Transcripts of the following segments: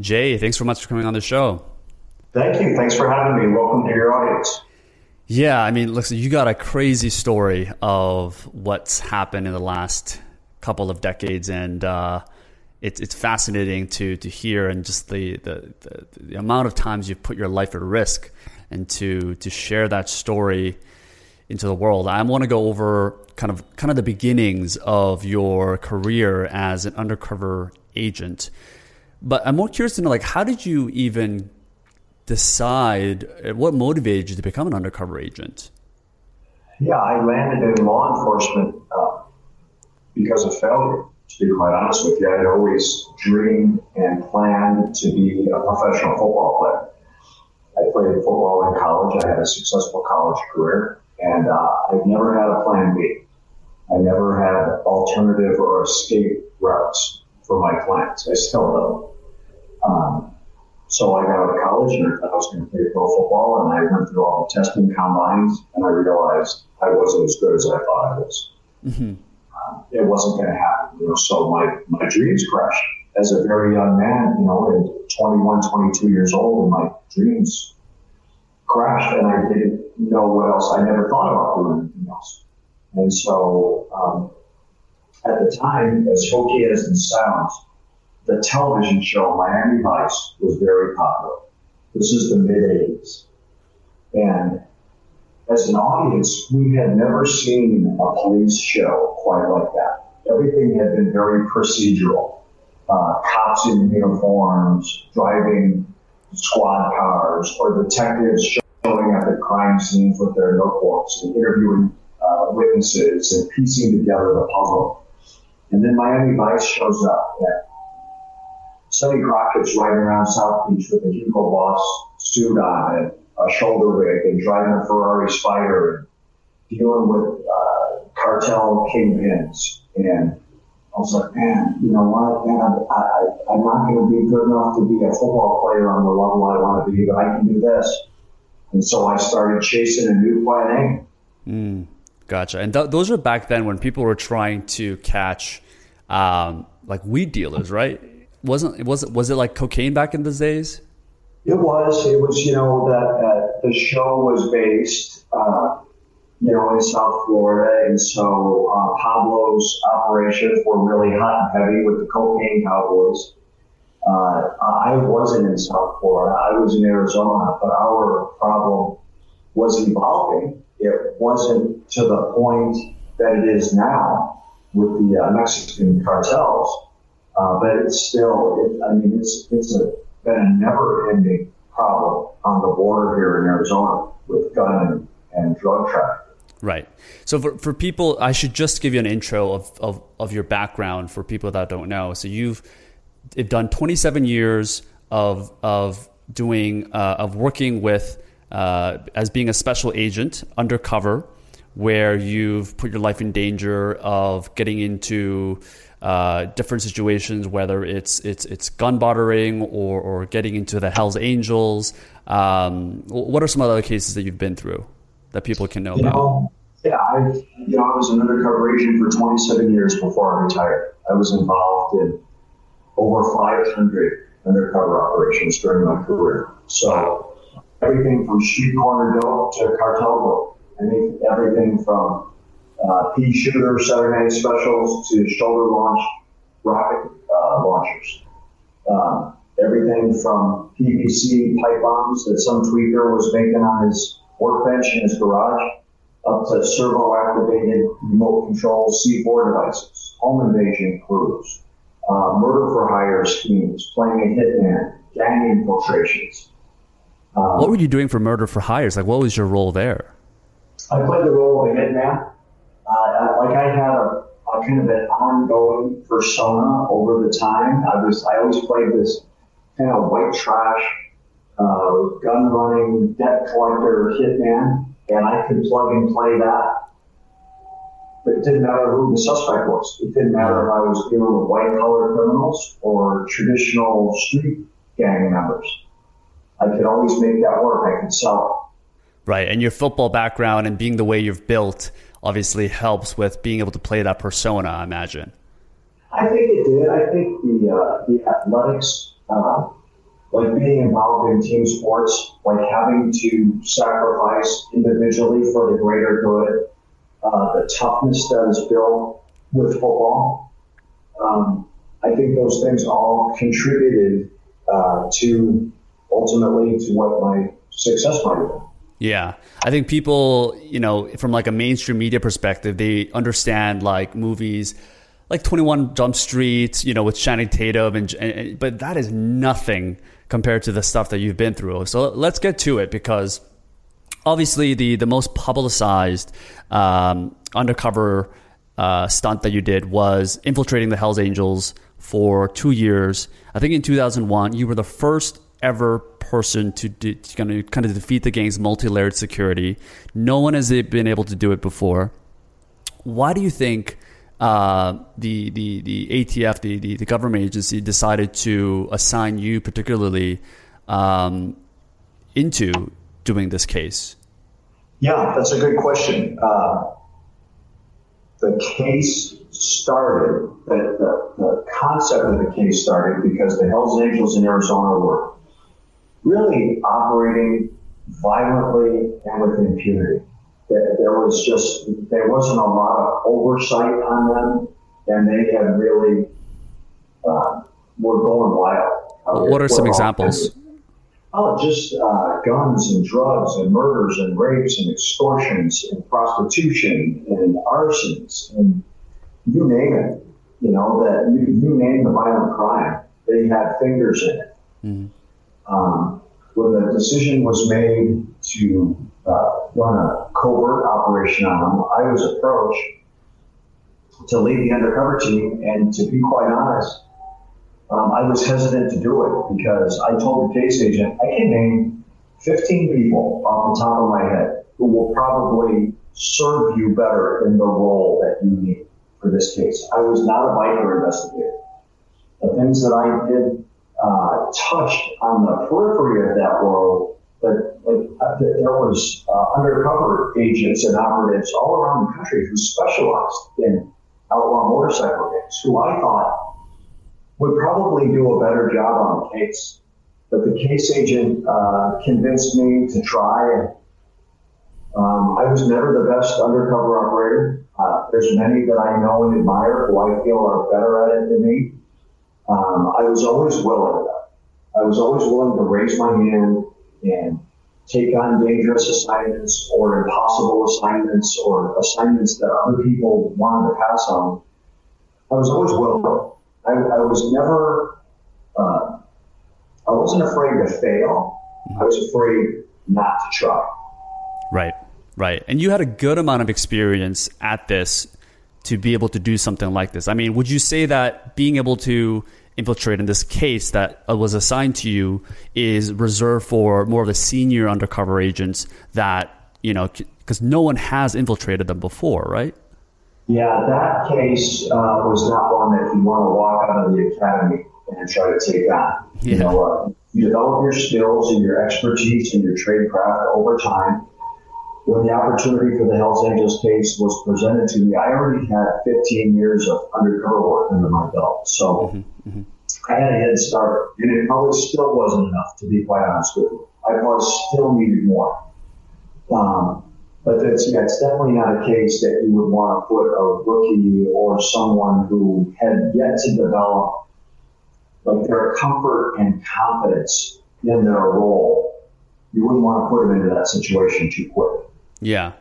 Jay, thanks so much for coming on the show. Thank you. Thanks for having me. Welcome to your audience. Yeah, I mean, listen, you got a crazy story of what's happened in the last couple of decades, and uh, it's it's fascinating to to hear, and just the, the the, the amount of times you've put your life at risk, and to to share that story into the world. I want to go over kind of kind of the beginnings of your career as an undercover agent, but I'm more curious to know, like, how did you even decide uh, what motivated you to become an undercover agent? Yeah, I landed in law enforcement uh, because of failure. To be quite honest with you, I had always dreamed and planned to be a professional football player. I played football in college. I had a successful college career, and uh, I've never had a plan B. I never had alternative or escape routes for my clients. I still don't. Um, so I got out of college and I thought I was going to play pro football, and I went through all the testing combines, and I realized I wasn't as good as I thought I was. Mm-hmm. Um, it wasn't going to happen, you know. So my my dreams crashed as a very young man, you know, at 21, 22 years old, and my dreams crashed, and I didn't know what else. I never thought about doing anything else, and so um, at the time, as hokey as it sounds the television show Miami Vice was very popular. This is the mid 80s. And as an audience, we had never seen a police show quite like that. Everything had been very procedural. Uh, cops in uniforms, driving squad cars, or detectives showing up at crime scenes with their notebooks and interviewing uh, witnesses and piecing together the puzzle. And then Miami Vice shows up. And Sonny Crockett's riding around South Beach with a Hugo Boss suit on and a shoulder rig and driving a Ferrari Spider and dealing with uh, cartel kingpins. And I was like, man, you know what? Man, I, I, I'm not going to be good enough to be a football player on the level I want to be, but I can do this. And so I started chasing a new plan A. Mm, gotcha. And th- those were back then when people were trying to catch um, like weed dealers, right? wasn't was it was it like cocaine back in those days? It was. It was. You know that uh, the show was based, uh, you know, in South Florida, and so uh, Pablo's operations were really hot and heavy with the cocaine cowboys. Uh, I wasn't in South Florida. I was in Arizona, but our problem was evolving. Wasn't to the point that it is now with the uh, Mexican cartels uh, but it's still, it, I mean, it's it's a, been a never-ending problem on the border here in Arizona with gun and, and drug trafficking. Right. So for, for people, I should just give you an intro of, of, of your background for people that don't know. So you've, you've done 27 years of, of doing, uh, of working with, uh, as being a special agent undercover, where you've put your life in danger of getting into uh, different situations, whether it's it's it's gun bartering or or getting into the Hells Angels. Um, what are some other cases that you've been through that people can know you about? Know, yeah, I you know I was an undercover agent for 27 years before I retired. I was involved in over 500 undercover operations during my career. So everything from street corner dope to cartel dope. I mean everything from uh, pea shooter Saturday night specials to shoulder launch rocket uh, launchers. Um, everything from PVC pipe bombs that some tweaker was making on his workbench in his garage up to servo activated remote control C4 devices, home invasion crews, uh, murder for hire schemes, playing a hitman, gang infiltrations. Um, what were you doing for murder for hires? Like, what was your role there? I played the role of a hitman uh, like I had a, a, kind of an ongoing persona over the time. I was I always played this kind of white trash, uh, gun running debt collector hitman, and I could plug and play that. But it didn't matter who the suspect was. It didn't matter if I was dealing with white collar criminals or traditional street gang members. I could always make that work. I could sell it. Right, and your football background and being the way you've built obviously helps with being able to play that persona. I imagine. I think it did. I think the uh, the athletics uh, like being involved in team sports, like having to sacrifice individually for the greater good, uh, the toughness that is built with football. Um, I think those things all contributed uh, to ultimately to what my success might have been. Yeah. I think people, you know, from like a mainstream media perspective, they understand like movies like 21 Jump Street, you know, with Channing Tatum and, and but that is nothing compared to the stuff that you've been through. So let's get to it because obviously the the most publicized um, undercover uh, stunt that you did was infiltrating the Hells Angels for two years. I think in 2001 you were the first ever person to, to kind of kind of defeat the gang's multi-layered security. No one has been able to do it before. Why do you think? Uh, the, the, the ATF, the, the, the, government agency, decided to assign you particularly um, into doing this case? Yeah, that's a good question. Uh, the case started, the, the, the, concept of the case started because the Hells Angels in Arizona were really operating violently and with impunity there was just there wasn't a lot of oversight on them, and they had really uh, were going wild. what are some examples? Oh, just uh, guns and drugs and murders and rapes and extortions and prostitution and arsons and you name it. You know that you, you name the violent crime, they had fingers in it. Mm-hmm. Um, when the decision was made to uh, run a covert operation on them, I was approached to lead the undercover team, and to be quite honest, um, I was hesitant to do it because I told the case agent I can name 15 people off the top of my head who will probably serve you better in the role that you need for this case. I was not a biker investigator. The things that I did uh, touched on the periphery of that world but like uh, there was uh, undercover agents and operatives all around the country who specialized in outlaw motorcycle gangs, who I thought would probably do a better job on the case. But the case agent uh, convinced me to try. Um, I was never the best undercover operator. Uh, there's many that I know and admire who I feel are better at it than me. Um, I was always willing. To I was always willing to raise my hand and take on dangerous assignments or impossible assignments or assignments that other people wanted to pass on, I was always willing. I, I was never, uh, I wasn't afraid to fail. I was afraid not to try. Right, right. And you had a good amount of experience at this to be able to do something like this. I mean, would you say that being able to infiltrate in this case that uh, was assigned to you is reserved for more of the senior undercover agents that you know because no one has infiltrated them before right yeah that case uh, was not one that you want to walk out of the academy and try to take on yeah. you know uh, you develop your skills and your expertise and your trade craft over time when the opportunity for the Hells Angels case was presented to me, I already had 15 years of undercover work under my belt. So mm-hmm, mm-hmm. I had a head start, and it probably still wasn't enough, to be quite honest with you. I probably still needed more. Um, but it's, yeah, it's definitely not a case that you would want to put a rookie or someone who had yet to develop like their comfort and confidence in their role. You wouldn't want to put them into that situation too quick. Yeah.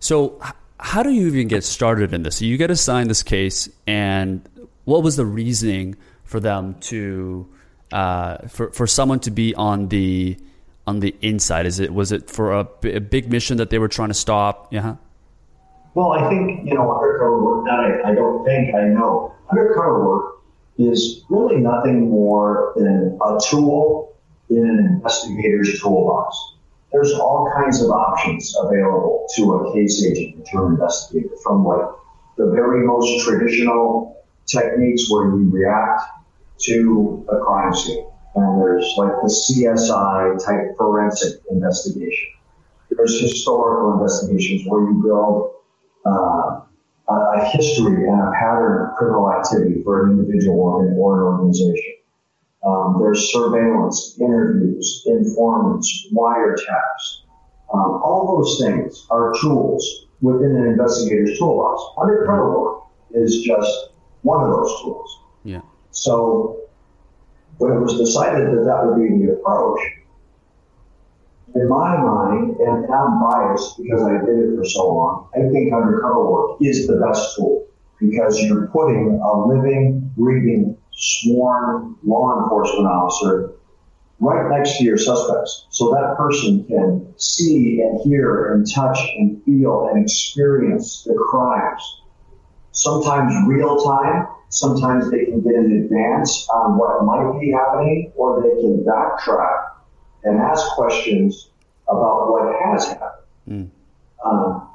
So, how do you even get started in this? You get assigned this case, and what was the reasoning for them to uh, for for someone to be on the on the inside? Is it was it for a, a big mission that they were trying to stop? Yeah. Well, I think you know undercover work. Not I, I don't think I know undercover work is really nothing more than a tool in an investigator's toolbox there's all kinds of options available to a case agent to investigator from like the very most traditional techniques where you react to a crime scene. And there's like the CSI type forensic investigation. There's historical investigations where you build uh, a history and a pattern of criminal activity for an individual or an organization. Um, there's surveillance, interviews, informants, wiretaps. Um, all those things are tools within an investigator's toolbox. Undercover work is just one of those tools. Yeah. So when it was decided that that would be the approach, in my mind, and I'm biased because I did it for so long, I think undercover work is the best tool because you're putting a living, breathing, sworn law enforcement officer right next to your suspects. So that person can see and hear and touch and feel and experience the crimes. Sometimes real time, sometimes they can get in advance on what might be happening, or they can backtrack and ask questions about what has happened. Mm. Um,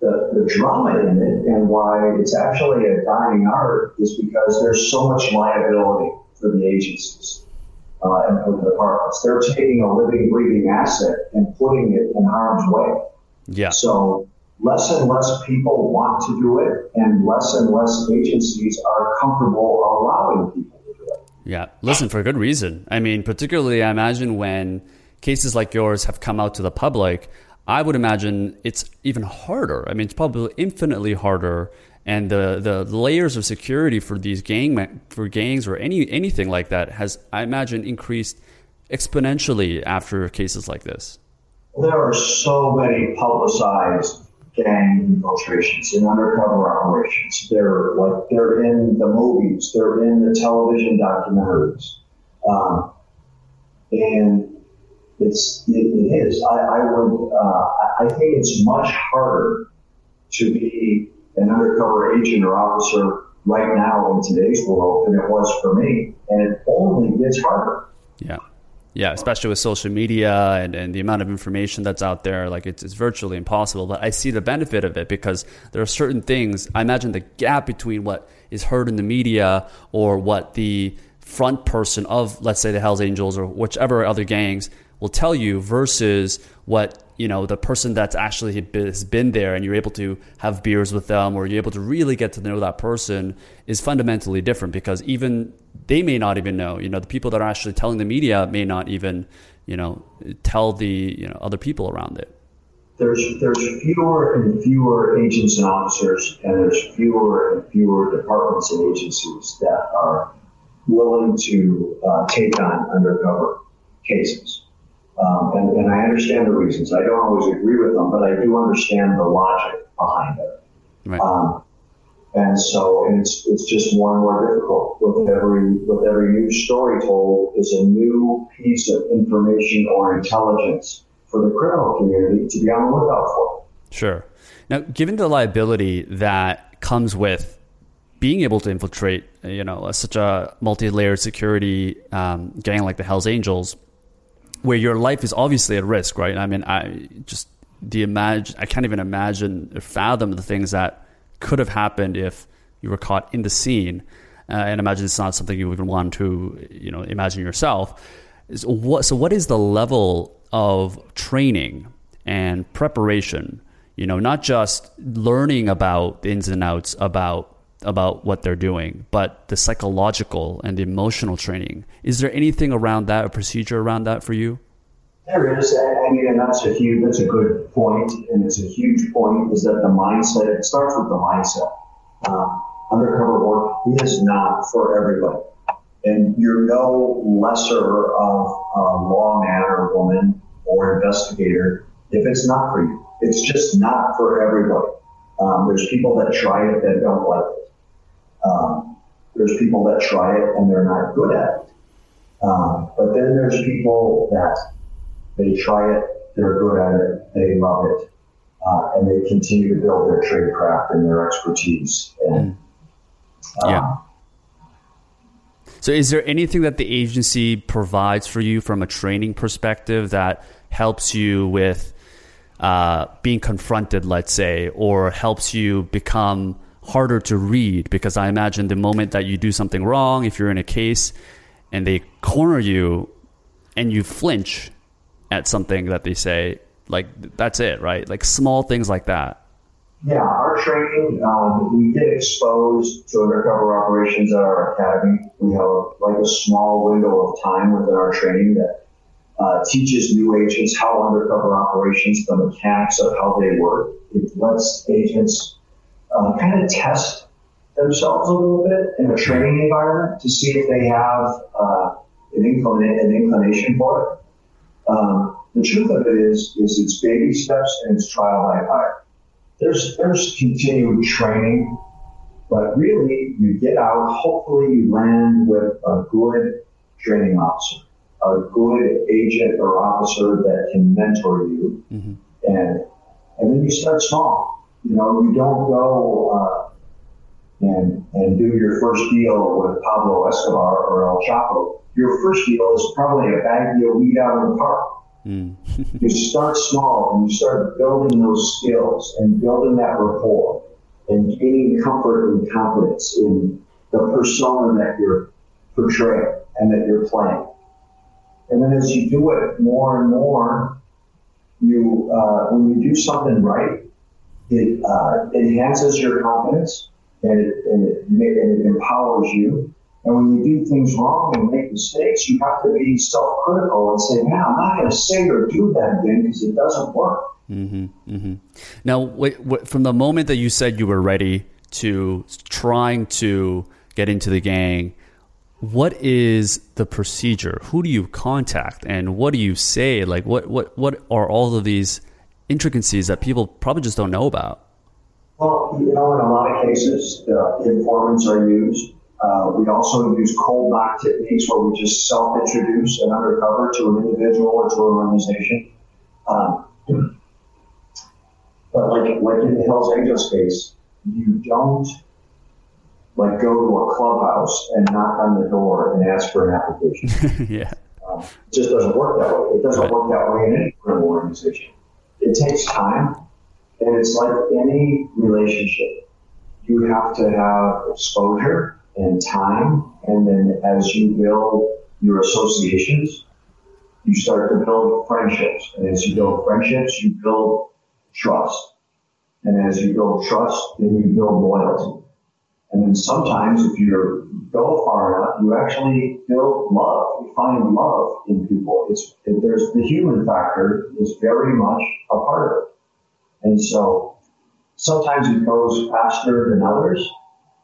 the, the drama in it and why it's actually a dying art is because there's so much liability for the agencies uh, and for the departments. They're taking a living, breathing asset and putting it in harm's way. Yeah. So less and less people want to do it, and less and less agencies are comfortable allowing people to do it. Yeah. Listen, for a good reason. I mean, particularly, I imagine when cases like yours have come out to the public, I would imagine it's even harder. I mean, it's probably infinitely harder, and the, the layers of security for these gang for gangs or any anything like that has, I imagine, increased exponentially after cases like this. There are so many publicized gang infiltrations and undercover operations. They're like they're in the movies, they're in the television documentaries, um, and it's it, it is. I, I would. Uh, I think it's much harder to be an undercover agent or officer right now in today's world than it was for me, and it only gets harder. Yeah. Yeah, especially with social media and, and the amount of information that's out there, like it's, it's virtually impossible. But I see the benefit of it because there are certain things. I imagine the gap between what is heard in the media or what the front person of, let's say, the Hells Angels or whichever other gangs will tell you versus what you know the person that's actually has been there and you're able to have beers with them or you're able to really get to know that person is fundamentally different because even they may not even know you know the people that are actually telling the media may not even you know tell the you know other people around it. There's there's fewer and fewer agents and officers and there's fewer and fewer departments and agencies that are willing to uh, take on undercover cases um, and, and, I understand the reasons. I don't always agree with them, but I do understand the logic behind it. Right. Um, and so and it's it's just more and more difficult with every with every new story told is a new piece of information or intelligence for the criminal community to be on the lookout for. Sure. Now, given the liability that comes with being able to infiltrate, you know, such a multi-layered security um, gang like the Hells Angels, where your life is obviously at risk, right? I mean, I just the imagine I can't even imagine or fathom the things that could have happened if you were caught in the scene. Uh, and imagine it's not something you even want to, you know, imagine yourself. So what, so what is the level of training and preparation? You know, not just learning about the ins and outs about about what they're doing, but the psychological and the emotional training. Is there anything around that, a procedure around that for you? There is. I mean, and that's a huge, that's a good point, and it's a huge point. Is that the mindset? It starts with the mindset. Uh, undercover work is not for everybody, and you're no lesser of a lawman or woman or investigator if it's not for you. It's just not for everybody. Um, there's people that try it that don't like it. Um, there's people that try it and they're not good at it. Um, but then there's people that they try it, they're good at it, they love it, uh, and they continue to build their trade craft and their expertise. And uh, yeah. So, is there anything that the agency provides for you from a training perspective that helps you with uh, being confronted, let's say, or helps you become harder to read because I imagine the moment that you do something wrong, if you're in a case and they corner you and you flinch at something that they say, like that's it, right? Like small things like that. Yeah, our training, um, we get exposed to undercover operations at our academy. We have like a small window of time within our training that uh, teaches new agents how undercover operations, the mechanics of how they work. It lets agents uh, kind of test themselves a little bit in a training environment to see if they have uh, an, inclina- an inclination for it. Um, the truth of it is, is it's baby steps and it's trial by fire. There's there's continued training, but really you get out. Hopefully you land with a good training officer, a good agent or officer that can mentor you, mm-hmm. and and then you start small. You know, you don't go uh, and and do your first deal with Pablo Escobar or El Chapo. Your first deal is probably a bag deal weed out in the park Mm. you start small and you start building those skills and building that rapport and gaining comfort and confidence in the persona that you're portraying and that you're playing. And then as you do it more and more, you uh, when you do something right, it uh, enhances your confidence and it, and it, and it empowers you and when you do things wrong and make mistakes, you have to be self critical and say, man, I'm not going to say or do that again because it doesn't work. Mm-hmm, mm-hmm. Now, from the moment that you said you were ready to trying to get into the gang, what is the procedure? Who do you contact and what do you say? Like, what, what, what are all of these intricacies that people probably just don't know about? Well, you know, in a lot of cases, uh, informants are used. Uh, we also use cold knock techniques where we just self-introduce and undercover to an individual or to an organization. Um, but like like in the Hells Angels case, you don't like go to a clubhouse and knock on the door and ask for an application. yeah, um, it just doesn't work that way. It doesn't right. work that way in any criminal organization. It takes time, and it's like any relationship. You have to have exposure and time. And then as you build your associations, you start to build friendships. And as you build friendships, you build trust. And as you build trust, then you build loyalty. And then sometimes if you go far enough, you actually build love. You find love in people. It's, it, there's the human factor is very much a part of it. And so sometimes it goes faster than others.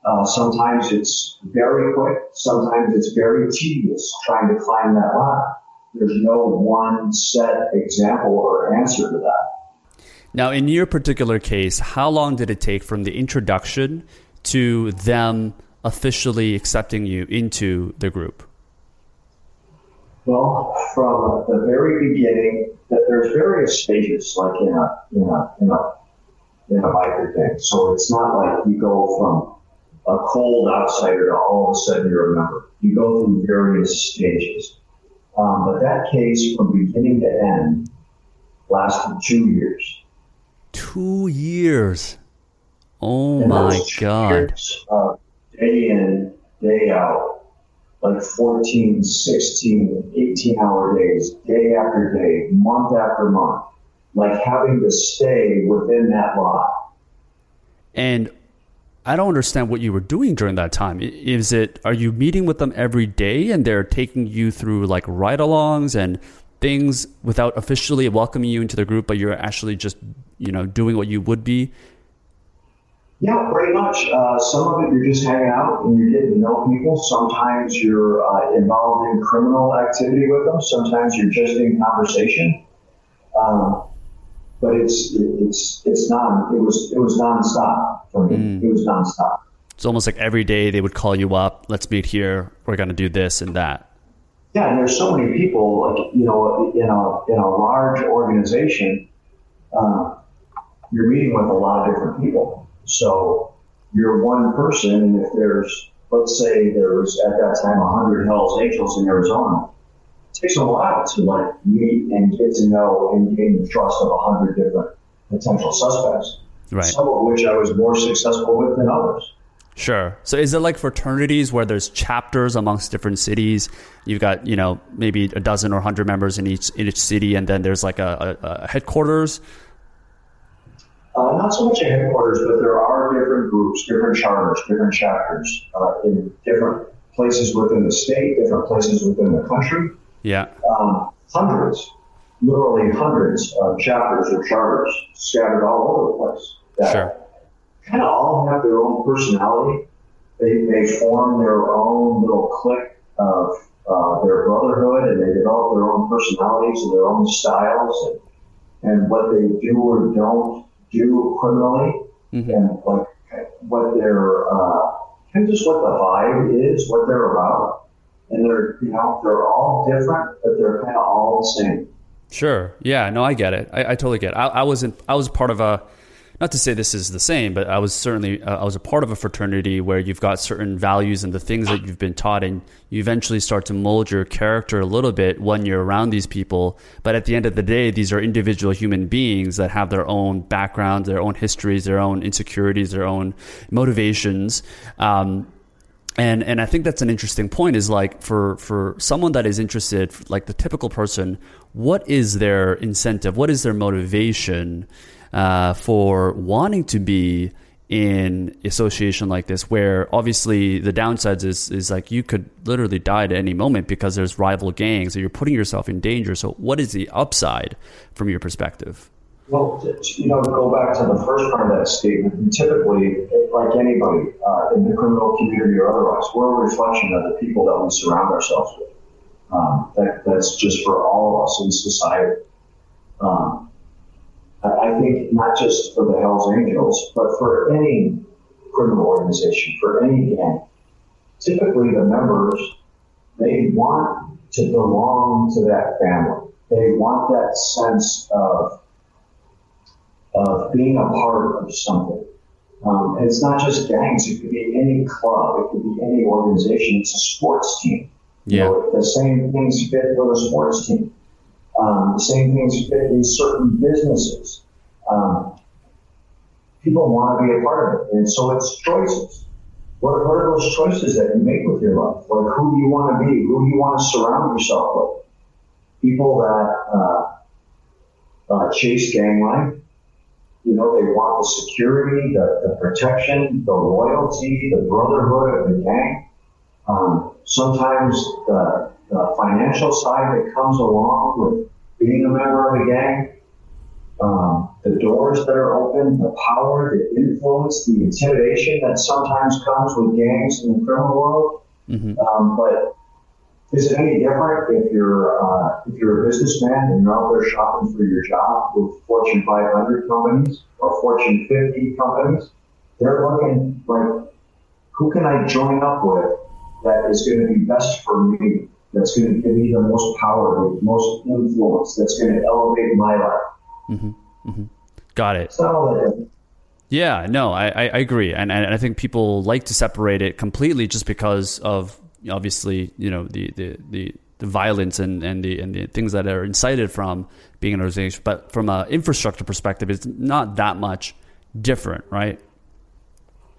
Uh, sometimes it's very quick. Sometimes it's very tedious trying to climb that ladder. There's no one set example or answer to that. Now, in your particular case, how long did it take from the introduction to them officially accepting you into the group? Well, from the very beginning, that there's various stages, like in a in a in a in a biker thing. So it's not like you go from a cold outsider to all of a sudden you're a member. You go through various stages. Um, but that case, from beginning to end, lasted two years. Two years. Oh and my God. Uh, day in, day out, like 14, 16, 18 hour days, day after day, month after month, like having to stay within that lot. And I don't understand what you were doing during that time. Is it are you meeting with them every day and they're taking you through like ride-alongs and things without officially welcoming you into the group, but you're actually just you know doing what you would be? Yeah, pretty much. Uh, some of it you're just hanging out and you're getting to know people. Sometimes you're uh, involved in criminal activity with them. Sometimes you're just in conversation. Um, but it's it's it's non it was it was nonstop for me. Mm. It was nonstop. It's almost like every day they would call you up. Let's meet here. We're going to do this and that. Yeah, and there's so many people. Like you know, in a in a large organization, uh, you're meeting with a lot of different people. So you're one person, and if there's let's say there was at that time 100 Hells Angels in Arizona it takes a while to like meet and get to know and gain the trust of a hundred different potential suspects. Right. Some of which I was more successful with than others. Sure. So is it like fraternities where there's chapters amongst different cities? You've got, you know, maybe a dozen or hundred members in each in each city and then there's like a, a, a headquarters? Uh, not so much a headquarters, but there are different groups, different charters, different chapters uh, in different places within the state, different places within the country. Yeah. Um, hundreds, literally hundreds of chapters or charters scattered all over the place that Sure. kind of all have their own personality. They, they form their own little clique of uh, their brotherhood and they develop their own personalities and their own styles and, and what they do or don't do criminally Mhm. and like what their uh, kind of just what the vibe is, what they're about. And they're you know they're all different, but they're kind of all the same. Sure. Yeah. No, I get it. I, I totally get it. I, I wasn't. I was part of a. Not to say this is the same, but I was certainly. Uh, I was a part of a fraternity where you've got certain values and the things that you've been taught, and you eventually start to mold your character a little bit when you're around these people. But at the end of the day, these are individual human beings that have their own backgrounds, their own histories, their own insecurities, their own motivations. Um, and and I think that's an interesting point is like for for someone that is interested like the typical person what is their incentive what is their motivation uh, for wanting to be in association like this where obviously the downsides is is like you could literally die at any moment because there's rival gangs and you're putting yourself in danger so what is the upside from your perspective Well, you know, to go back to the first part of that statement, typically, like anybody uh, in the criminal community or otherwise, we're a reflection of the people that we surround ourselves with. Um, that, that's just for all of us in society. Um, I, I think not just for the Hells Angels, but for any criminal organization, for any gang, typically the members, they want to belong to that family. They want that sense of of being a part of something. Um, and it's not just gangs, it could be any club, it could be any organization, it's a sports team. You Yeah. know, the same things fit with a sports team. Um, the same things in certain businesses. Um, people want to be a part of it, and so it's choices. What, what are those choices that you make with your life? Like, who do you want to be? Who do you want to surround yourself with? People that uh, uh, chase gang life, you know, they want the security, the, the protection, the loyalty, the brotherhood of the gang. Um, sometimes the, the financial side that comes along with being a member of a gang, um, the doors that are open, the power, the influence, the intimidation that sometimes comes with gangs in the criminal world. Mhm. Um, but is it any different if you're uh, if you're a businessman and you're out there shopping for your job with Fortune 500 companies or Fortune 50 companies? They're looking like, who can I join up with that is going to be best for me? That's going to give me the most power, the most influence. That's going to elevate my life. Mm-hmm, mm-hmm. got it not all that is. Yeah, no, I, I I agree, and, and I think people like to separate it completely just because of obviously you know the the, the, the violence and, and the and the things that are incited from being an organization. But from an infrastructure perspective, it's not that much different, right?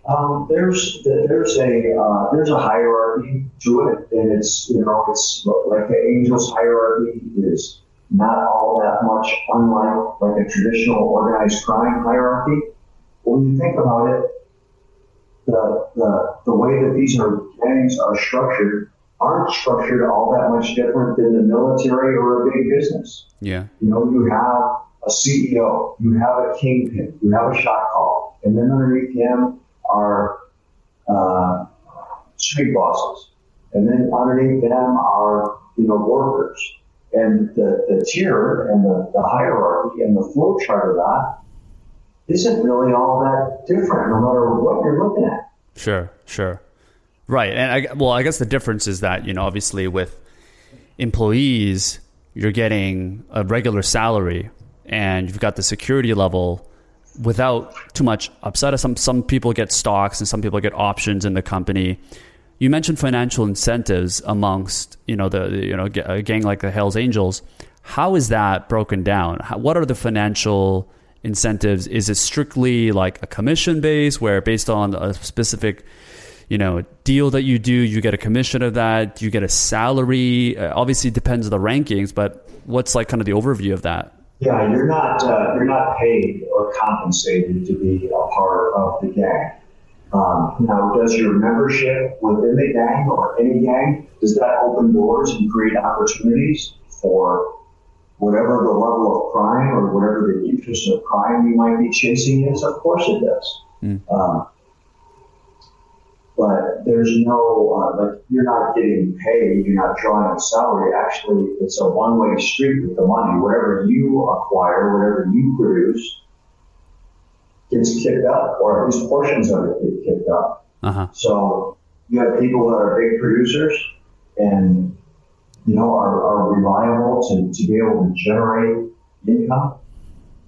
Um, there's there's a uh, there's a hierarchy to it, and it's you know it's like the angels hierarchy is not all that much unlike like a traditional organized crime hierarchy. When you think about it, the the the way that these are gangs are structured aren't structured all that much different than the military or a big business. Yeah, You know, you have a CEO, you have a kingpin, you have a shot call, and then underneath him are uh, street bosses, and then underneath them are you know workers, and the, the tier and the, the hierarchy and the flow chart of that isn't really all that different, no matter what you're looking at. sure, sure, right. And I well, I guess the difference is that you know obviously with employees, you're getting a regular salary, and you've got the security level without too much upset. Some some people get stocks and some people get options in the company. You mentioned financial incentives amongst you know the you know a gang like the Hells Angels. How is that broken down? How, what are the financial incentives? Is it strictly like a commission base, where based on a specific you know deal that you do, you get a commission of that? Do you get a salary? Uh, obviously, depends on the rankings, but what's like kind of the overview of that? Yeah, you're not uh, you're not paid or compensated to be a part of the gang. Um, now, does your membership within the gang or any gang does that open doors and create opportunities for whatever the level of crime or whatever the interest of crime you might be chasing is? Of course, it does. Mm. Um, there's no uh, like you're not getting paid, you're not drawing a salary. Actually, it's a one-way street with the money. Whatever you acquire, whatever you produce, gets kicked up, or at least portions of it get kicked up. Uh-huh. So you have people that are big producers and you know are, are reliable to, to be able to generate income.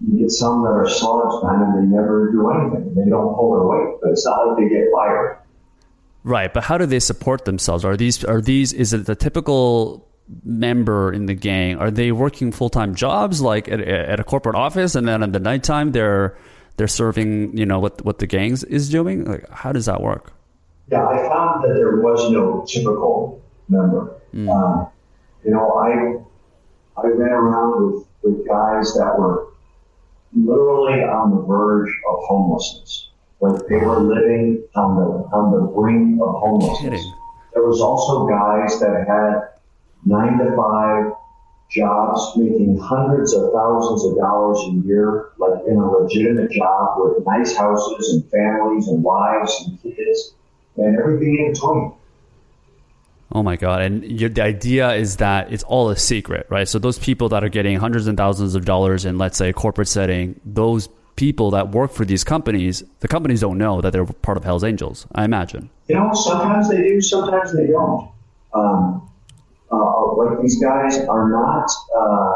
You get some that are slugs, man, and they never do anything. They don't pull their weight, but it's not like they get fired. Right, but how do they support themselves? Are these are these is it the typical member in the gang? Are they working full time jobs like at, at, a corporate office, and then at the nighttime they're they're serving you know what what the gangs is doing? Like how does that work? Yeah, I found that there was no typical member. Mm. Um, you know, I I ran around with, with guys that were literally on the verge of homelessness. Like they were living on the on the brink of homelessness. There was also guys that had nine to five jobs, making hundreds of thousands of dollars a year, like in a legitimate job with nice houses and families and wives and kids and everything in between. Oh my god! And the idea is that it's all a secret, right? So those people that are getting hundreds and thousands of dollars in, let's say, a corporate setting, those people that work for these companies, the companies don't know that they're part of Hells Angels. I imagine. You know, sometimes they do, sometimes they don't. Um, uh, like these guys are not. Uh,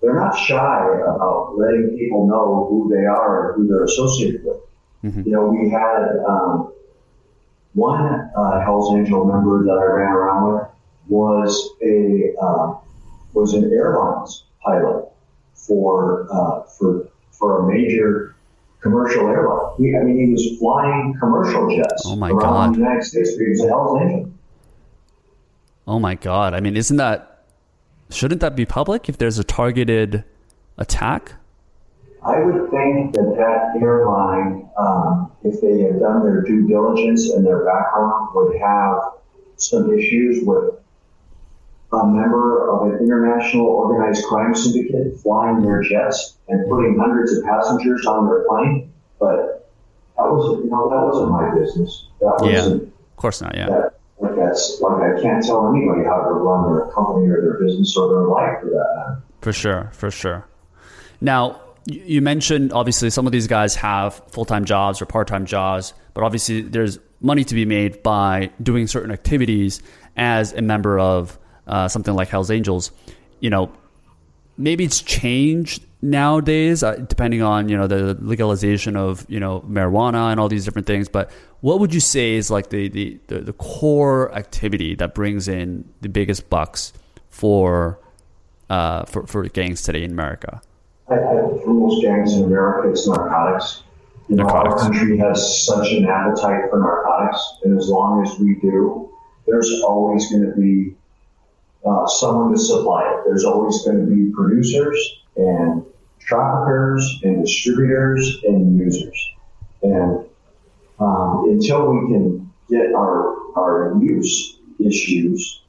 they're not shy about letting people know who they are and who they're associated with. Mm-hmm. You know, we had um, one uh, Hells Angel member that I ran around with was a uh, was an airlines pilot for uh, for for a major commercial airline. He, I mean, he was flying commercial jets oh my around God. the United States. He was a Hells Angel. Oh my God! I mean, isn't that shouldn't that be public if there's a targeted attack? I would think that that airline, um, if they had done their due diligence and their background, would have some issues with a member of an international organized crime syndicate flying their jets and putting hundreds of passengers on their plane. But that was, you know, that wasn't my business. That wasn't. Yeah, of course not. Yeah. That, like that's like I can't tell anybody how to run their company or their business or their life for that matter. For sure, for sure. Now, you mentioned obviously some of these guys have full time jobs or part time jobs, but obviously there's money to be made by doing certain activities as a member of uh, something like Hells Angels, you know, maybe it's changed nowadays, uh, depending on you know the legalization of you know marijuana and all these different things. But what would you say is like the the, the, the core activity that brings in the biggest bucks for uh, for for gangs today in America? I, most gangs in America, it's narcotics. You know, narcotics. our country has such an appetite for narcotics, and as long as we do, there's always going to be uh, someone to supply it. There's always going to be producers and traffickers and distributors and users. And um, until we can get our, our use issues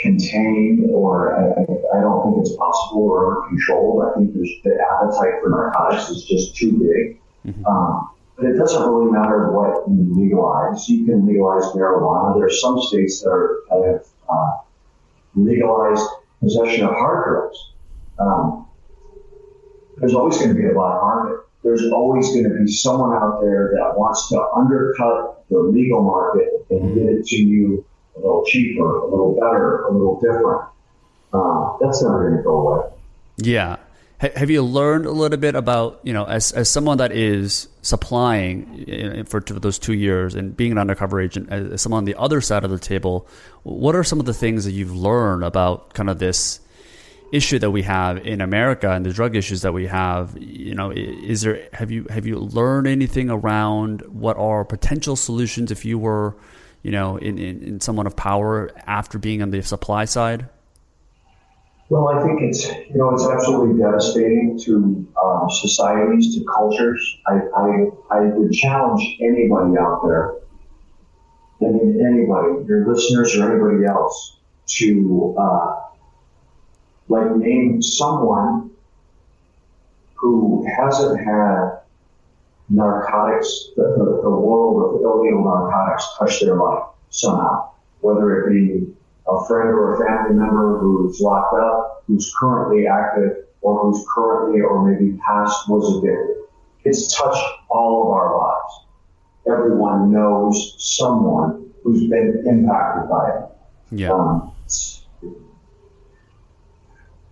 contained, or I, I don't think it's possible or controlled. I think there's the appetite for narcotics is just too big. Mm-hmm. Um, but it doesn't really matter what you legalize. You can legalize marijuana. There are some states that, are, have uh, legalized possession of hard drugs. Um, there's always going to be a black market. There's always going to be someone out there that wants to undercut the legal market and get it to you a little cheaper, a little better, a little different. Uh, that's never going to go away. Yeah, have you learned a little bit about you know as as someone that is supplying for, those two years and being an undercover agent as someone on the other side of the table what are some of the things that you've learned about kind of this issue that we have in America and the drug issues that we have? You know is there have you have you learned anything around what are potential solutions if you were you know in, in, in someone of power after being on the supply side Well, I think it's you know it's absolutely devastating to um, societies, to cultures. I, I I would challenge anybody out there, I mean anybody, your listeners or anybody else, to uh, like name someone who hasn't had narcotics, the, the, the world of illegal narcotics touch their life somehow, whether it be a friend or a family member who's locked up, who's currently active, or who's currently or maybe past was addicted. It's touched all of our lives. Everyone knows someone who's been impacted by it. Yeah. Um, it's,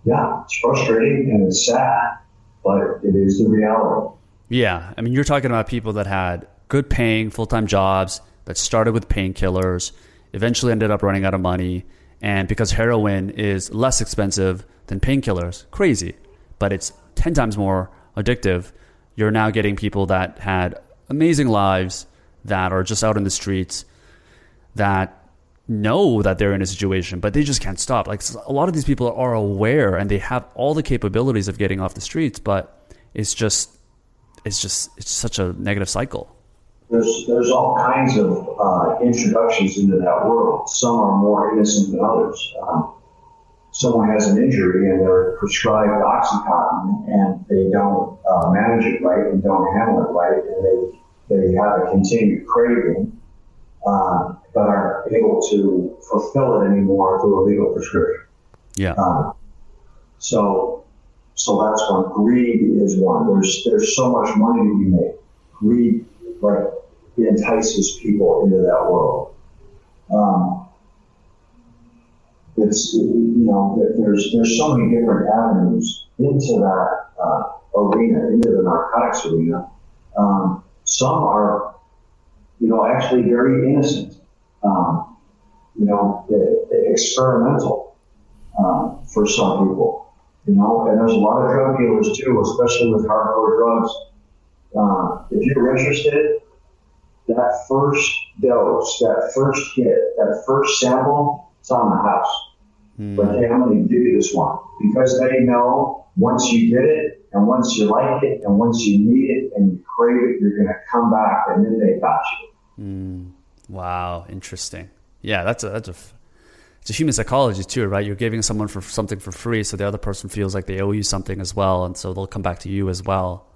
yeah, it's frustrating and it's sad, but it is the reality. Yeah. I mean, you're talking about people that had good paying full time jobs that started with painkillers, eventually ended up running out of money. And because heroin is less expensive than painkillers, crazy, but it's 10 times more addictive, you're now getting people that had amazing lives that are just out in the streets that know that they're in a situation, but they just can't stop. Like a lot of these people are aware and they have all the capabilities of getting off the streets, but it's just, it's just, it's such a negative cycle there's there's all kinds of uh, introductions into that world. Some are more innocent than others. Um, someone has an injury and they're prescribed OxyContin and they don't uh, manage it right and don't handle it right, and they they have a continued craving, uh, but aren't able to fulfill it anymore through a legal prescription. Yeah. Um, so so that's one. Greed is one. There's there's so much money to be made. Greed like it entices people into that world. Um, it's you know there's there's so many different avenues into that uh, arena, into the narcotics arena. Um, some are you know actually very innocent, um, you know experimental um, for some people. You know, and there's a lot of drug dealers too, especially with hardcore drugs. Uh, if you're interested, that first dose, that first hit, that first sample, it's on the house. Mm. But hey, I'm going to give you this one because they know once you get it and once you like it and once you need it and you crave it, you're going to come back and then they got you. Mm. Wow, interesting. Yeah, that's a that's a it's a human psychology too, right? You're giving someone for something for free, so the other person feels like they owe you something as well, and so they'll come back to you as well.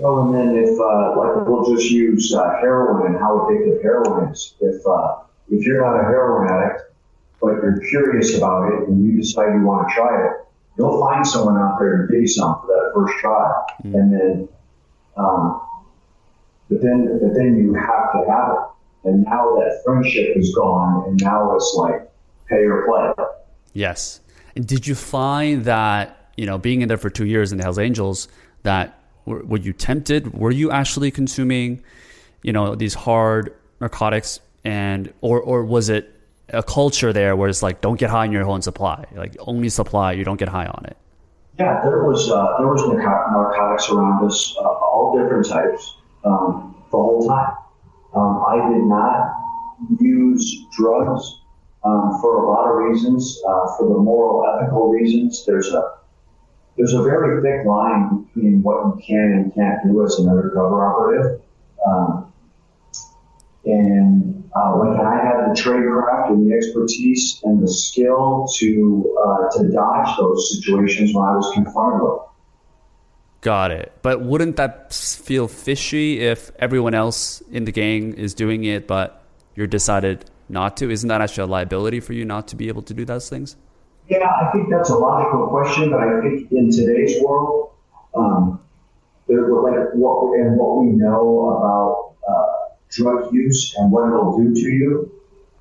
Well, and then if uh, like we'll just use uh, heroin and how addictive heroin is. If uh, if you're not a heroin addict, but you're curious about it and you decide you want to try it, you'll find someone out there to give you some for that first try, mm. and then, um, but then but then you have to have it, and now that friendship is gone, and now it's like pay or play. Yes. And did you find that you know being in there for two years in the Hells Angels that were, were you tempted? Were you actually consuming, you know, these hard narcotics, and or or was it a culture there where it's like don't get high on your own supply, like only supply, you don't get high on it? Yeah, there was uh, there was narcotics around us, uh, all different types, um, the whole time. Um, I did not use drugs um, for a lot of reasons. Uh, for the moral, ethical reasons, there's a there's a very thick line between what you can and can't do as an undercover operative. Um, and uh, when I had the tradecraft and the expertise and the skill to uh, to dodge those situations when I was confronted with. Got it. But wouldn't that feel fishy if everyone else in the gang is doing it, but you're decided not to? Isn't that actually a liability for you not to be able to do those things? Yeah, I think that's a logical question, but I think in today's world, um, like what and what we know about uh, drug use and what it'll do to you.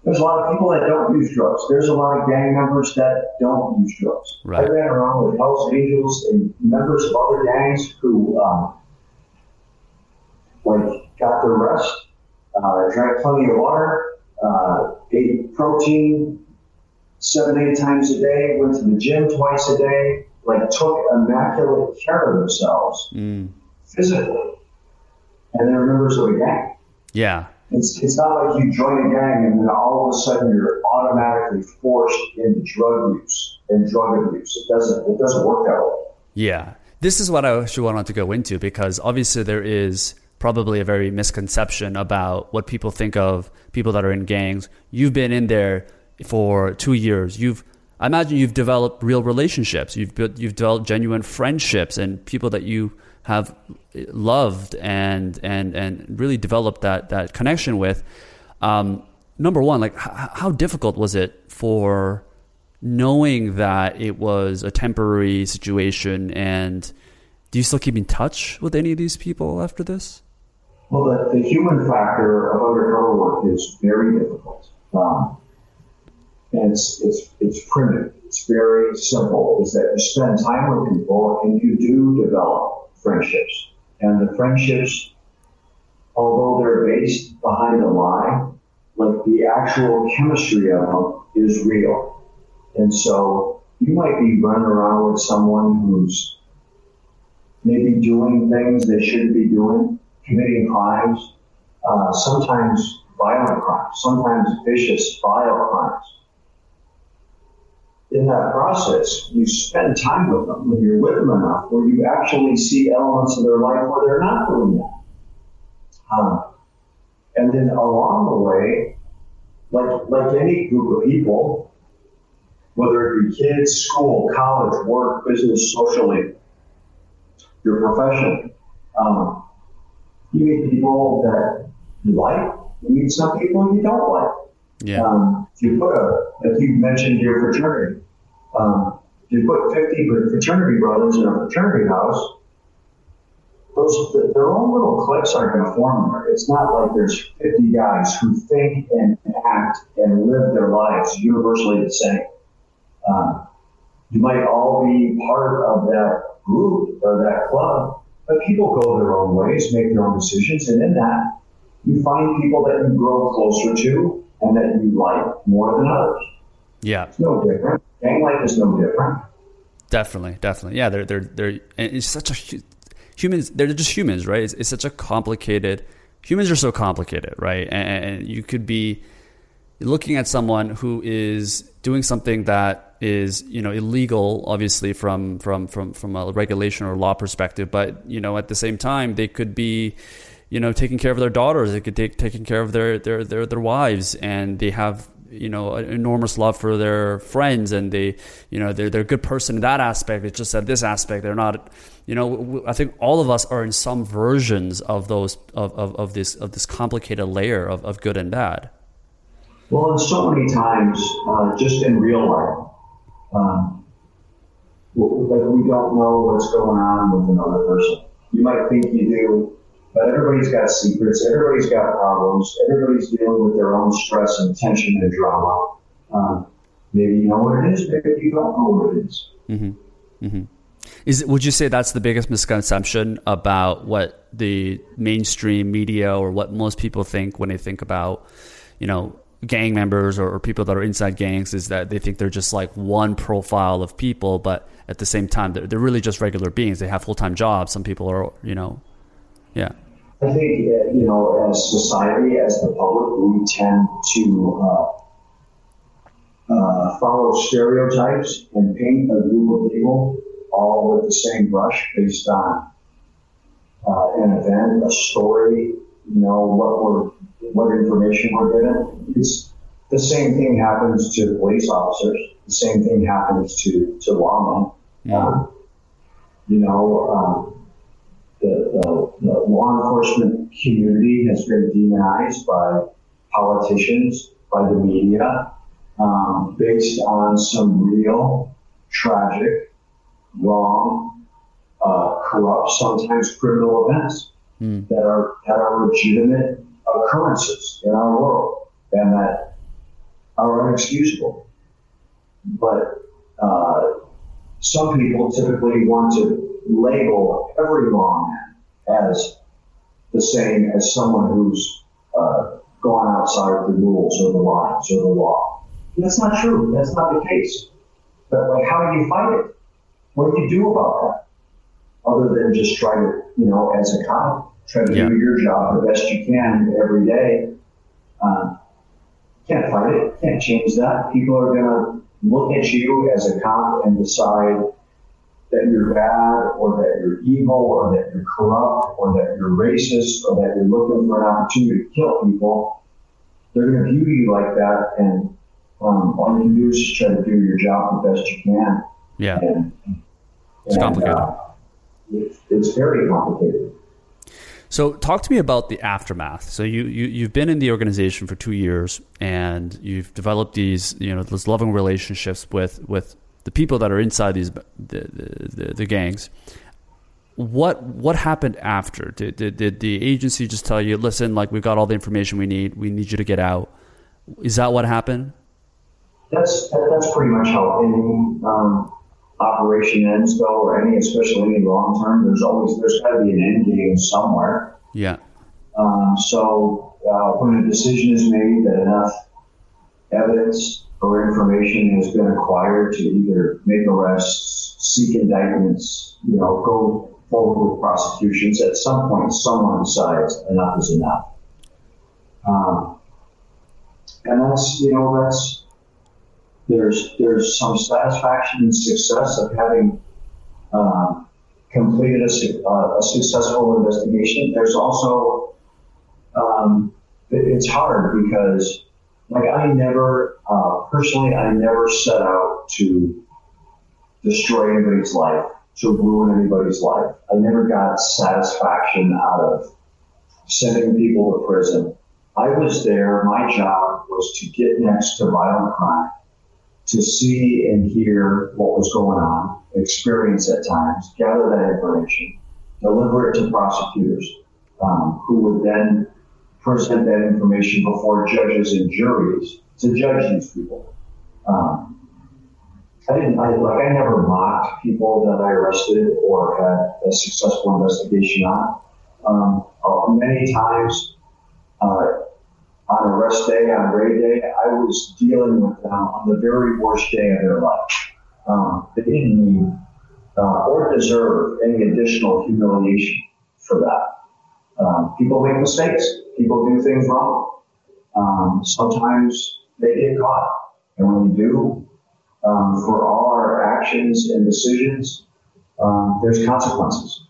There's a lot of people that don't use drugs. There's a lot of gang members that don't use drugs. Right. I ran around with Hells Angels and members of other gangs who, um, like, got their rest, uh, drank plenty of water, uh, ate protein, seven, eight times a day, went to the gym twice a day, like took immaculate care of themselves mm. physically. And they're members of a gang. Yeah. It's, it's not like you join a gang and then all of a sudden you're automatically forced into drug use and drug abuse. It doesn't it doesn't work that way. Yeah. This is what I actually wanted to go into because obviously there is probably a very misconception about what people think of people that are in gangs. You've been in there for two years. You've I imagine you've developed real relationships. You've built, you've developed genuine friendships and people that you have loved and and and really developed that that connection with. Um, number one, like h- how difficult was it for knowing that it was a temporary situation and do you still keep in touch with any of these people after this? Well, the, the human factor of undercover work is very difficult. Um, and it's, it's, it's primitive. It's very simple, is that you spend time with people and you do develop friendships. And the friendships, although they're based behind a lie, like the actual chemistry of them is real. And so you might be running around with someone who's maybe doing things they shouldn't be doing, committing crimes, uh, sometimes violent crimes, sometimes vicious, vile crimes in that process, you spend time with them when you're with them enough where you actually see elements of their life where they're not doing that. Um, and then along the way, like, like any group of people, whether it be kids, school, college, work, business, socially, your profession, um, you meet people that you like, you meet some people you don't like. Yeah. Um, if you put a, like you mentioned your fraternity, um, if you put 50 fraternity brothers in a fraternity house, those their own little cliques are going to form there. It's not like there's 50 guys who think and act and live their lives universally the same. Um, you might all be part of that group or that club, but people go their own ways, make their own decisions, and in that, you find people that you grow closer to and that you like more than others. Yeah. It's no different. Gang life is no different. Definitely, definitely. Yeah, they're they're they're it's such a humans they're just humans, right? It's, it's such a complicated humans are so complicated, right? And, and you could be looking at someone who is doing something that is you know illegal obviously from from from from a regulation or law perspective but you know at the same time they could be you know taking care of their daughters they could take taking care of their their their, their wives and they have you know enormous love for their friends and they you know they're they're a good person in that aspect. It's just that this aspect they're not you know i think all of us are in some versions of those of, of, of this of this complicated layer of, of good and bad. Well and so many times uh, just in real life um, like we don't know what's going on with another person. You might think you do but everybody's got secrets, everybody's got problems, everybody's dealing with their own stress and tension and drama. Um, maybe you know what it is, maybe you don't know what it is. Mm-hmm. Mm-hmm. Is would you say that's the biggest misconception about what the mainstream media or what most people think when they think about, you know, gang members or, or, people that are inside gangs is that they think they're just like one profile of people, but at the same time, they're, they're really just regular beings. They have full time jobs. Some people are, you know, yeah. I think, uh, you know, as society, as the public, we tend to uh, uh, follow stereotypes and paint a group of people all with the same brush based on uh, an event, a story, you know, what we're, what information we're given. It's the same thing happens to police officers. The same thing happens to, to lawmen. Yeah. Um, you know, um, the, the, the law enforcement community has been demonized by politicians, by the media, um, based on some real, tragic, wrong, uh, corrupt, sometimes criminal events mm. that are that are legitimate occurrences in our world and that are inexcusable. But uh, some people typically want to label every lawman as the same as someone who's uh, gone outside the rules or the lines or the law. And that's not true. That's not the case. But like, how do you fight it? What do you do about that? Other than just try to, you know, as a cop, try to yeah. do your job the best you can every day Um, can't fight it, can't change that. People are going to look at you as a cop and decide that you're bad or that you're evil or that you're corrupt or that you're racist or that you're looking for an opportunity to kill people. They're going to view you like that, and um, all you can do is just try to do your job the best you can. Yeah. And, it's and, complicated. Uh, it's, it's very complicated. So, talk to me about the aftermath. So, you, you you've been in the organization for two years, and you've developed these you know those loving relationships with with the people that are inside these the the, the gangs. What what happened after? Did, did did the agency just tell you, listen, like we've got all the information we need, we need you to get out? Is that what happened? That's that's pretty much how any um, operation ends though, or any, especially any long term. There's always there's got to be an end game somewhere. Yeah. Um, so uh, when a decision is made that enough evidence or information has been acquired to either make arrests, seek indictments, you know, go forward with prosecutions, at some point someone decides enough is enough. Um, and that's you know that's there's there's some satisfaction and success of having um, completed a, uh, a, successful investigation. There's also um, it, it's hard because like I never uh, personally I never set out to destroy anybody's life to ruin anybody's life. I never got satisfaction out of sending people to prison. I was there. My job was to get next to violent crime to see and hear what was going on, experience at times, gather that information, deliver it to prosecutors, um, who would then present that information before judges and juries to judge these people. Um, I didn't, I, like, I never mocked people that I arrested or had a successful investigation on. Um, uh, many times, uh, on arrest day, on raid day, I was dealing with them on the very worst day of their life. Um, they didn't need uh, or deserve any additional humiliation for that. Um, people make mistakes. People do things wrong. Um, sometimes they get caught. And when you do, um, for all our actions and decisions, um, there's consequences.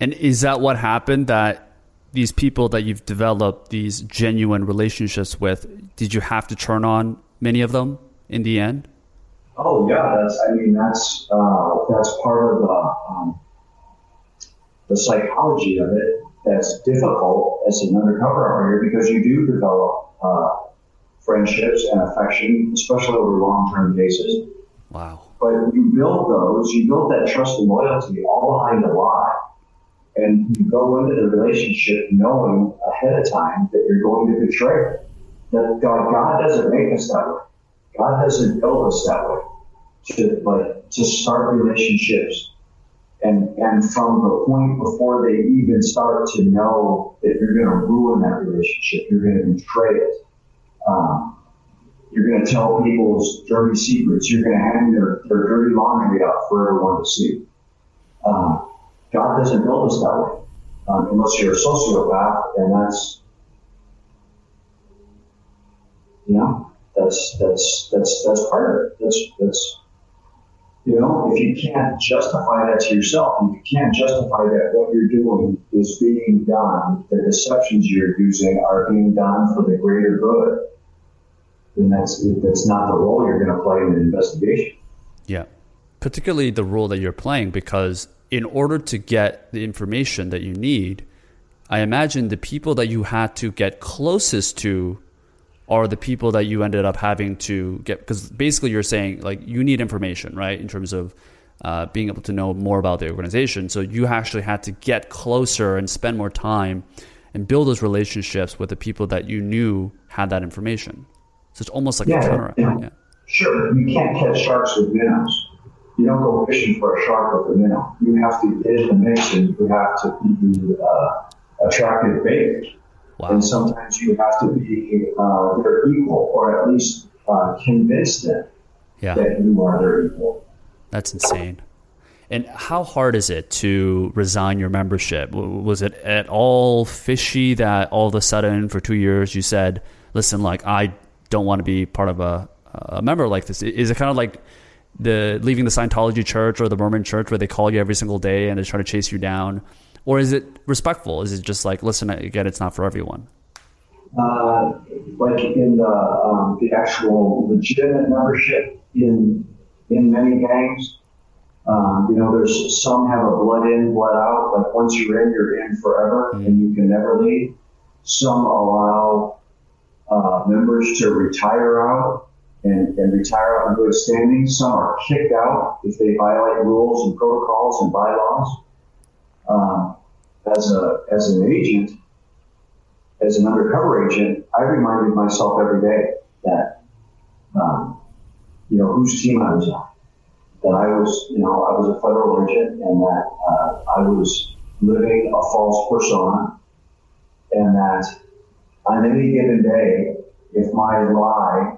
And is that what happened that these people that you've developed these genuine relationships with, did you have to turn on many of them in the end? Oh yeah, that's. I mean, that's uh, that's part of the um, the psychology of it. That's difficult as an undercover operator because you do develop uh, friendships and affection, especially over long-term cases. Wow. But you build those, you build that trust and loyalty all behind a lie and you go into the relationship knowing ahead of time that you're going to betray it. That God, God doesn't make us that way. God doesn't build us that way. To like to start relationships, and and from the point before they even start to know that you're going to ruin that relationship, you're going to betray it. Um, you're going to tell people's dirty secrets. You're going to hang their, their dirty laundry out for everyone to see. Um, God doesn't build us that way, um, unless you're a sociopath, and that's, you know, that's that's that's that's part of it. That's that's, you know, if you can't justify that to yourself, if you can't justify that what you're doing is being done, the deceptions you're using are being done for the greater good, then that's that's not the role you're going to play in an investigation. Yeah, particularly the role that you're playing because in order to get the information that you need, I imagine the people that you had to get closest to are the people that you ended up having to get because basically you're saying like you need information right in terms of uh, being able to know more about the organization so you actually had to get closer and spend more time and build those relationships with the people that you knew had that information so it's almost like yeah, a turnaround yeah. yeah. sure you can't catch sharks with minnows you don't go fishing for a shark with a minnow. You have to get in the mix and you have to be uh, attractive bait. Wow. And sometimes you have to be uh, their equal or at least uh, convince them yeah. that you are their equal. That's insane. And how hard is it to resign your membership? Was it at all fishy that all of a sudden for two years you said, listen, like, I don't want to be part of a, a member like this? Is it kind of like the leaving the Scientology church or the Mormon church where they call you every single day and they try to chase you down? Or is it respectful? Is it just like, listen, again, it's not for everyone? Uh, like in the, um, the actual legitimate membership in, in many gangs, um, you know, there's some have a blood in, blood out. Like once you're in, you're in forever, mm-hmm. and you can never leave. Some allow uh, members to retire out and, and retire out in good standing. Some are kicked out if they violate rules and protocols and bylaws. As a as an agent, as an undercover agent, I reminded myself every day that um, you know whose team I was on. That I was, you know, I was a federal agent and that uh, I was living a false persona and that on any given day, if my lie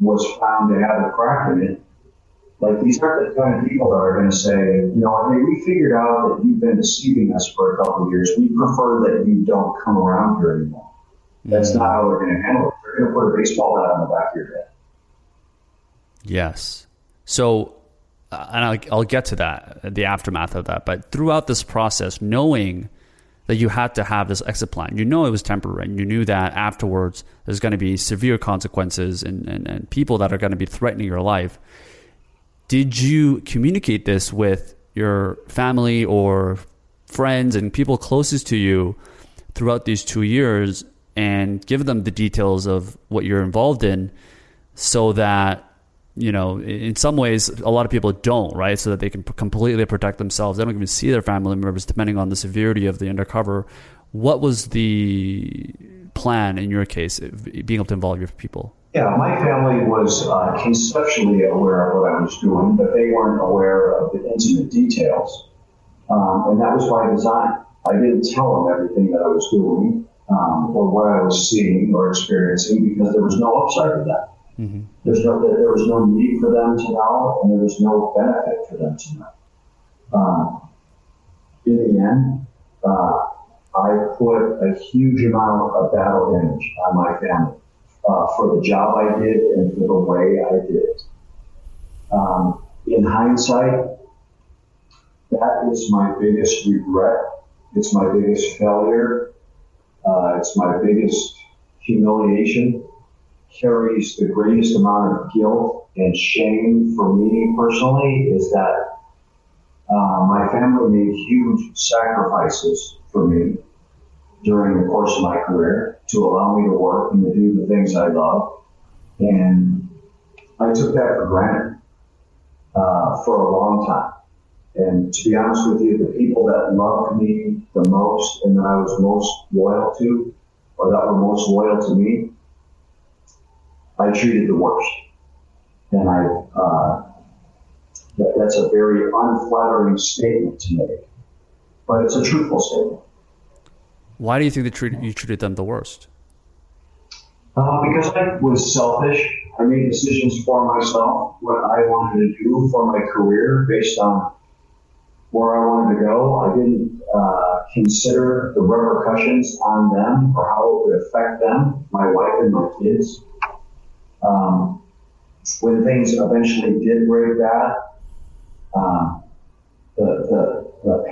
was found to have a crack in it, like these aren't the kind of people that are going to say, you know, hey, we figured out that you've been deceiving us for a couple of years. We prefer that you don't come around here anymore. That's mm-hmm. not how they're going to handle it. They're going to put a baseball bat on the back of your head. Yes. So uh, and I'll, I'll get to that, the aftermath of that. But throughout this process, knowing that you had to have this exit plan, you know it was temporary, and you knew that afterwards there's going to be severe consequences and, and, and people that are going to be threatening your life. Did you communicate this with your family or friends and people closest to you throughout these two years and give them the details of what you're involved in so that you know, in some ways, a lot of people don't, right? So that they can completely protect themselves. They don't even see their family members, depending on the severity of the undercover. What was the plan in your case, being able to involve your people? Yeah, my family was uh, conceptually aware of what I was doing, but they weren't aware of the intimate details. Um, and that was by design. I didn't tell them everything that I was doing um, or what I was seeing or experiencing because there was no upside to that. Mm-hmm. There's no, there was no need for them to know, and there was no benefit for them to know. Um, in the end, uh, I put a huge amount of battle damage on my family uh, for the job I did and for the way I did it. Um, in hindsight, that is my biggest regret. It's my biggest failure. Uh, it's my biggest humiliation carries the greatest amount of guilt and shame for me personally is that uh, my family made huge sacrifices for me during the course of my career to allow me to work and to do the things I love. And I took that for granted uh, for a long time. And to be honest with you, the people that loved me the most and that I was most loyal to, or that were most loyal to me, I treated the worst. And I, uh, that, that's a very unflattering statement to make, but it's a truthful statement. Why do you think that you treated them the worst? Uh, because I was selfish. I made decisions for myself, what I wanted to do for my career based on where I wanted to go. I didn't uh, consider the repercussions on them or how it would affect them, my wife and my kids. Um, when things eventually did break bad, um, the, the, the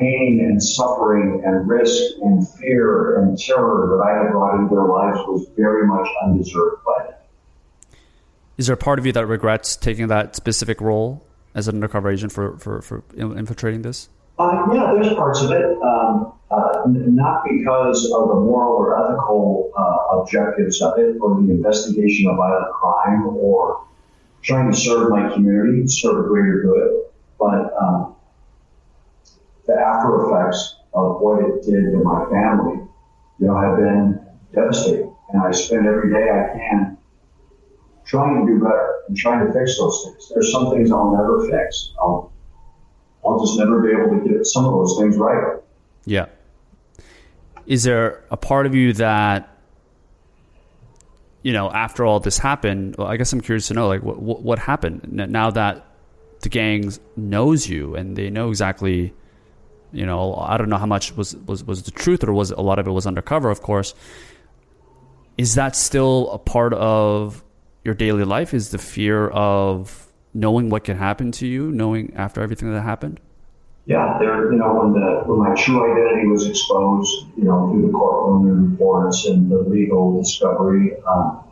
pain and suffering and risk and fear and terror that I had brought into their lives was very much undeserved by them. Is there a part of you that regrets taking that specific role as an undercover agent for, for, for infiltrating this? Uh, yeah, there's parts of it. Um, uh, not because of the moral or ethical uh, objectives of it, or the investigation of violent crime, or trying to serve my community, serve a greater good, but um, the after effects of what it did to my family, you know, have been devastating. And I spend every day I can trying to do better and trying to fix those things. There's some things I'll never fix. I'll I'll just never be able to get some of those things right. Yeah. Is there a part of you that, you know, after all this happened, well, I guess I'm curious to know, like, what, what happened now that the gangs knows you and they know exactly you know i don't know how much was was, was the truth or was a lot of it was undercover of course. Is that still a part of your daily life? Is the fear of knowing what can happen to you knowing after everything that happened? Yeah there you know when the when my true identity was exposed you know through the courtroom reports and the legal discovery um,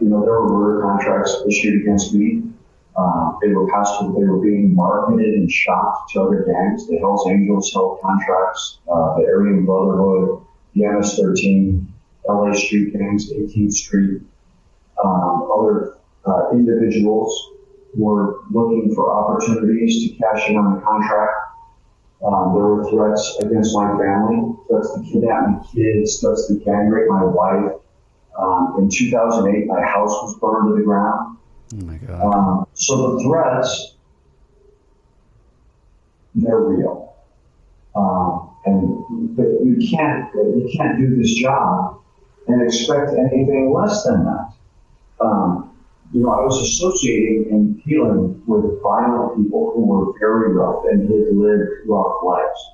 you know there were contracts issued against me um, they were they were being marketed and shopped to other gangs. The Hells Angels held contracts, uh, the Aryan Brotherhood, the MS-13, LA Street Gangs, 18th Street, um, other uh, individuals were looking for opportunities to cash in on the contract. Um, there were threats against my family, threats to kidnap my kids, threats to gang rape my wife. Um, in 2008, my house was burned to the ground. Oh my God. Um, so the threats, they're real. Um, and but you can't you can't do this job and expect anything less than that. Um, you know, I was associating and dealing with violent people who were very rough and had lived rough lives.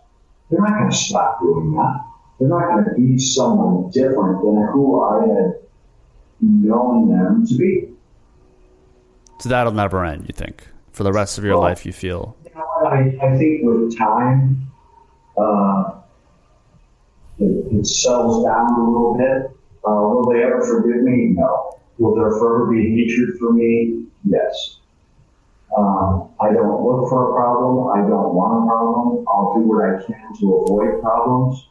They're not going to stop doing that. They're not going to be someone different than who I had known them to be. So that'll never end, you think? For the rest of your well, life, you feel? You know, I, I think with time, uh, it, it, settles down a little bit. Uh, will they ever forgive me? No. Will there forever be hatred for me? Yes. Um, I don't look for a problem. I don't want a problem. I'll do what I can to avoid problems.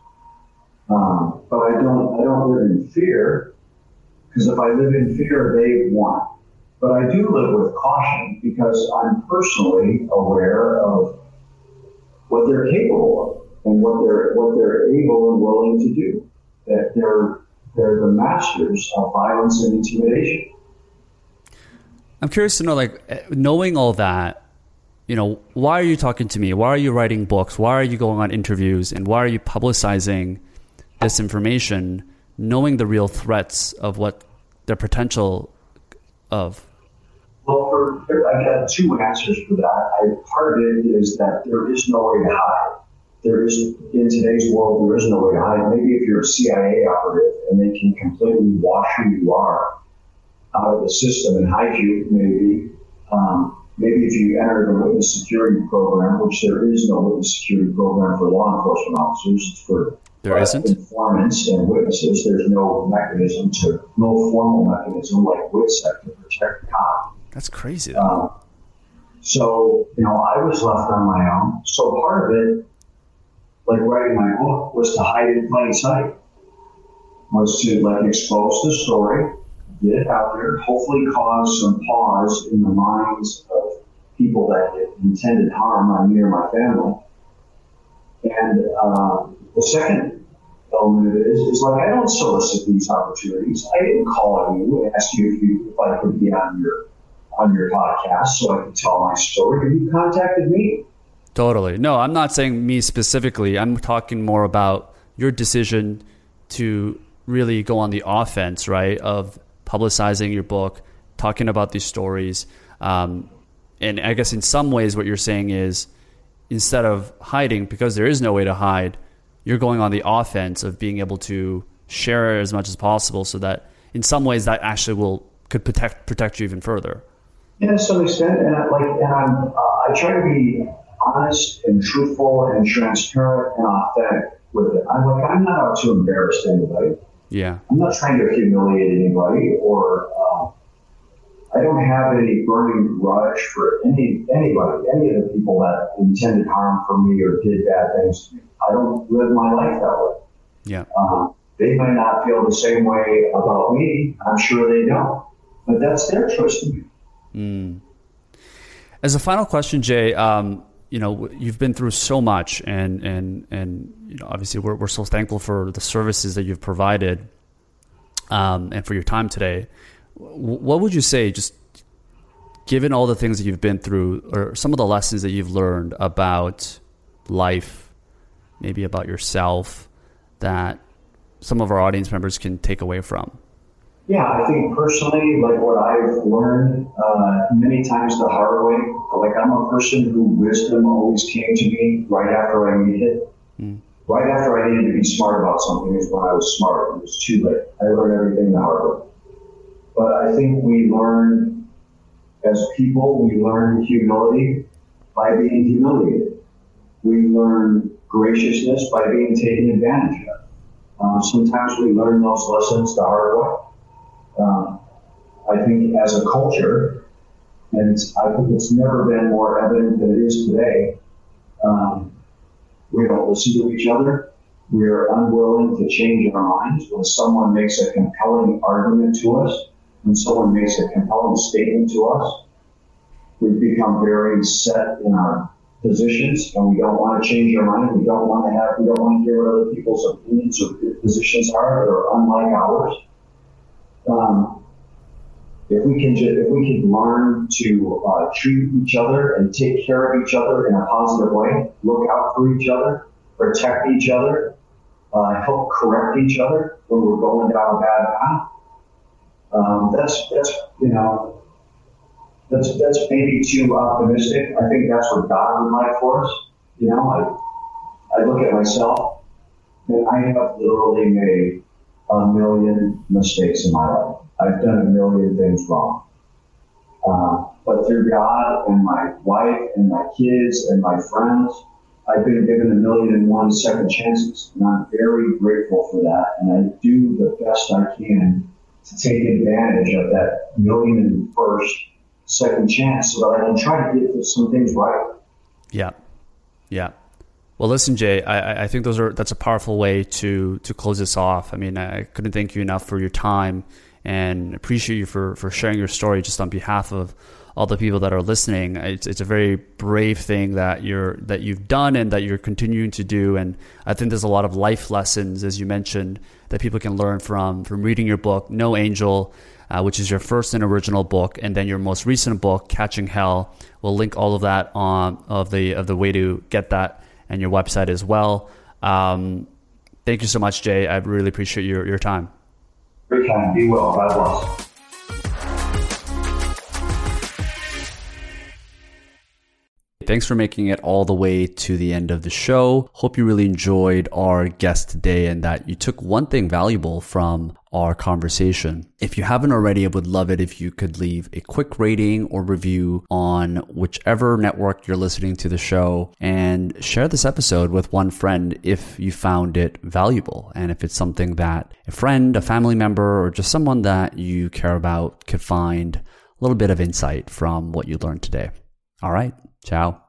Um, but I don't. I don't live in fear because if I live in fear, they want. But I do live with caution because I'm personally aware of what they're capable of and what they're what they're able and willing to do. That they're they're the masters of violence and intimidation. I'm curious to know, like, eh, knowing all that, you know, why are you talking to me? Why are you writing books? Why are you going on interviews? And why are you publicizing this information, knowing the real threats of what their potential of? Well, for, I got two answers for that. I, part of it is that there is no way to hide. There is, in today's world, there is no way to hide. Maybe if you're a CIA operative and they can completely wash who you are out of the system and hide you, maybe. Um, maybe if you enter the witness security program, which there is no witness security program for law enforcement officers, it's for there isn't informants and witnesses. There's no mechanism to no formal mechanism like WITSEC to protect cops that's crazy. Um, so, you know, I was left on my own. So part of it, like writing my book, was to hide in plain sight, was to like expose the story, get it out there, hopefully cause some pause in the minds of people that intended harm on me or my family. And uh, the second element of it is, is like I don't solicit these opportunities. I didn't call you and ask you if, you if I could be on your on your podcast so I can tell my story. You contacted me. Totally. No, I'm not saying me specifically. I'm talking more about your decision to really go on the offense, right? Of publicizing your book, talking about these stories. Um, and I guess in some ways, what you're saying is instead of hiding, because there is no way to hide, you're going on the offense of being able to share as much as possible so that in some ways that actually will could protect protect you even further. Yeah, to some extent, and I, like, and I'm, uh, I try to be honest and truthful and transparent and authentic with it. I'm like, I'm not out to embarrass anybody. Yeah. I'm not trying to humiliate anybody or. Uh, I don't have any burning grudge for any anybody, any of the people that intended harm for me or did bad things to me. I don't live my life that way. Yeah. Uh, they might not feel the same way about me. I'm sure they don't, but that's their choice to make. Mm. As a final question, Jay, um, you know you've been through so much, and and and you know obviously we're we're so thankful for the services that you've provided, um, and for your time today. What would you say, just given all the things that you've been through, or some of the lessons that you've learned about life, maybe about yourself, that some of our audience members can take away from? Yeah, I think personally, like what I've learned uh, many times the hard way, like I'm a person who wisdom always came to me right after I needed it. Mm. Right after I needed to be smart about something is when I was smart. It was too late. I learned everything the hard way. But I think we learn as people, we learn humility by being humiliated. We learn graciousness by being taken advantage of. Uh, sometimes we learn those lessons the hard way. I think as a culture, and I think it's never been more evident than it is today, um, we don't listen to each other. We're unwilling to change our minds when someone makes a compelling argument to us, when someone makes a compelling statement to us. We've become very set in our positions and we don't want to change our mind. We don't want to have, we don't want to hear what other people's opinions or positions are that are unlike ours. Um, if we can if we can learn to uh, treat each other and take care of each other in a positive way, look out for each other, protect each other, uh, help correct each other when we're going down a bad path. Um, that's that's you know that's that's maybe too optimistic. I think that's what God would like for us. You know, I I look at myself and I have literally made a million mistakes in my life. I've done a million things wrong. Uh, but through God and my wife and my kids and my friends, I've been given a million and one second chances. And I'm very grateful for that. And I do the best I can to take advantage of that million and first second chance so that I can try to get some things right. Yeah. Yeah. Well, listen, Jay. I, I think those are that's a powerful way to to close this off. I mean, I couldn't thank you enough for your time and appreciate you for for sharing your story just on behalf of all the people that are listening. It's it's a very brave thing that you're that you've done and that you're continuing to do. And I think there's a lot of life lessons, as you mentioned, that people can learn from from reading your book, No Angel. Uh, which is your first and original book, and then your most recent book, Catching Hell. We'll link all of that on of the of the way to get that and your website as well. Um, thank you so much, Jay. I really appreciate your, your time. Great time. Be well. God bless. Thanks for making it all the way to the end of the show. Hope you really enjoyed our guest today and that you took one thing valuable from our conversation. If you haven't already, I would love it if you could leave a quick rating or review on whichever network you're listening to the show and share this episode with one friend if you found it valuable. And if it's something that a friend, a family member, or just someone that you care about could find a little bit of insight from what you learned today. All right. Chao.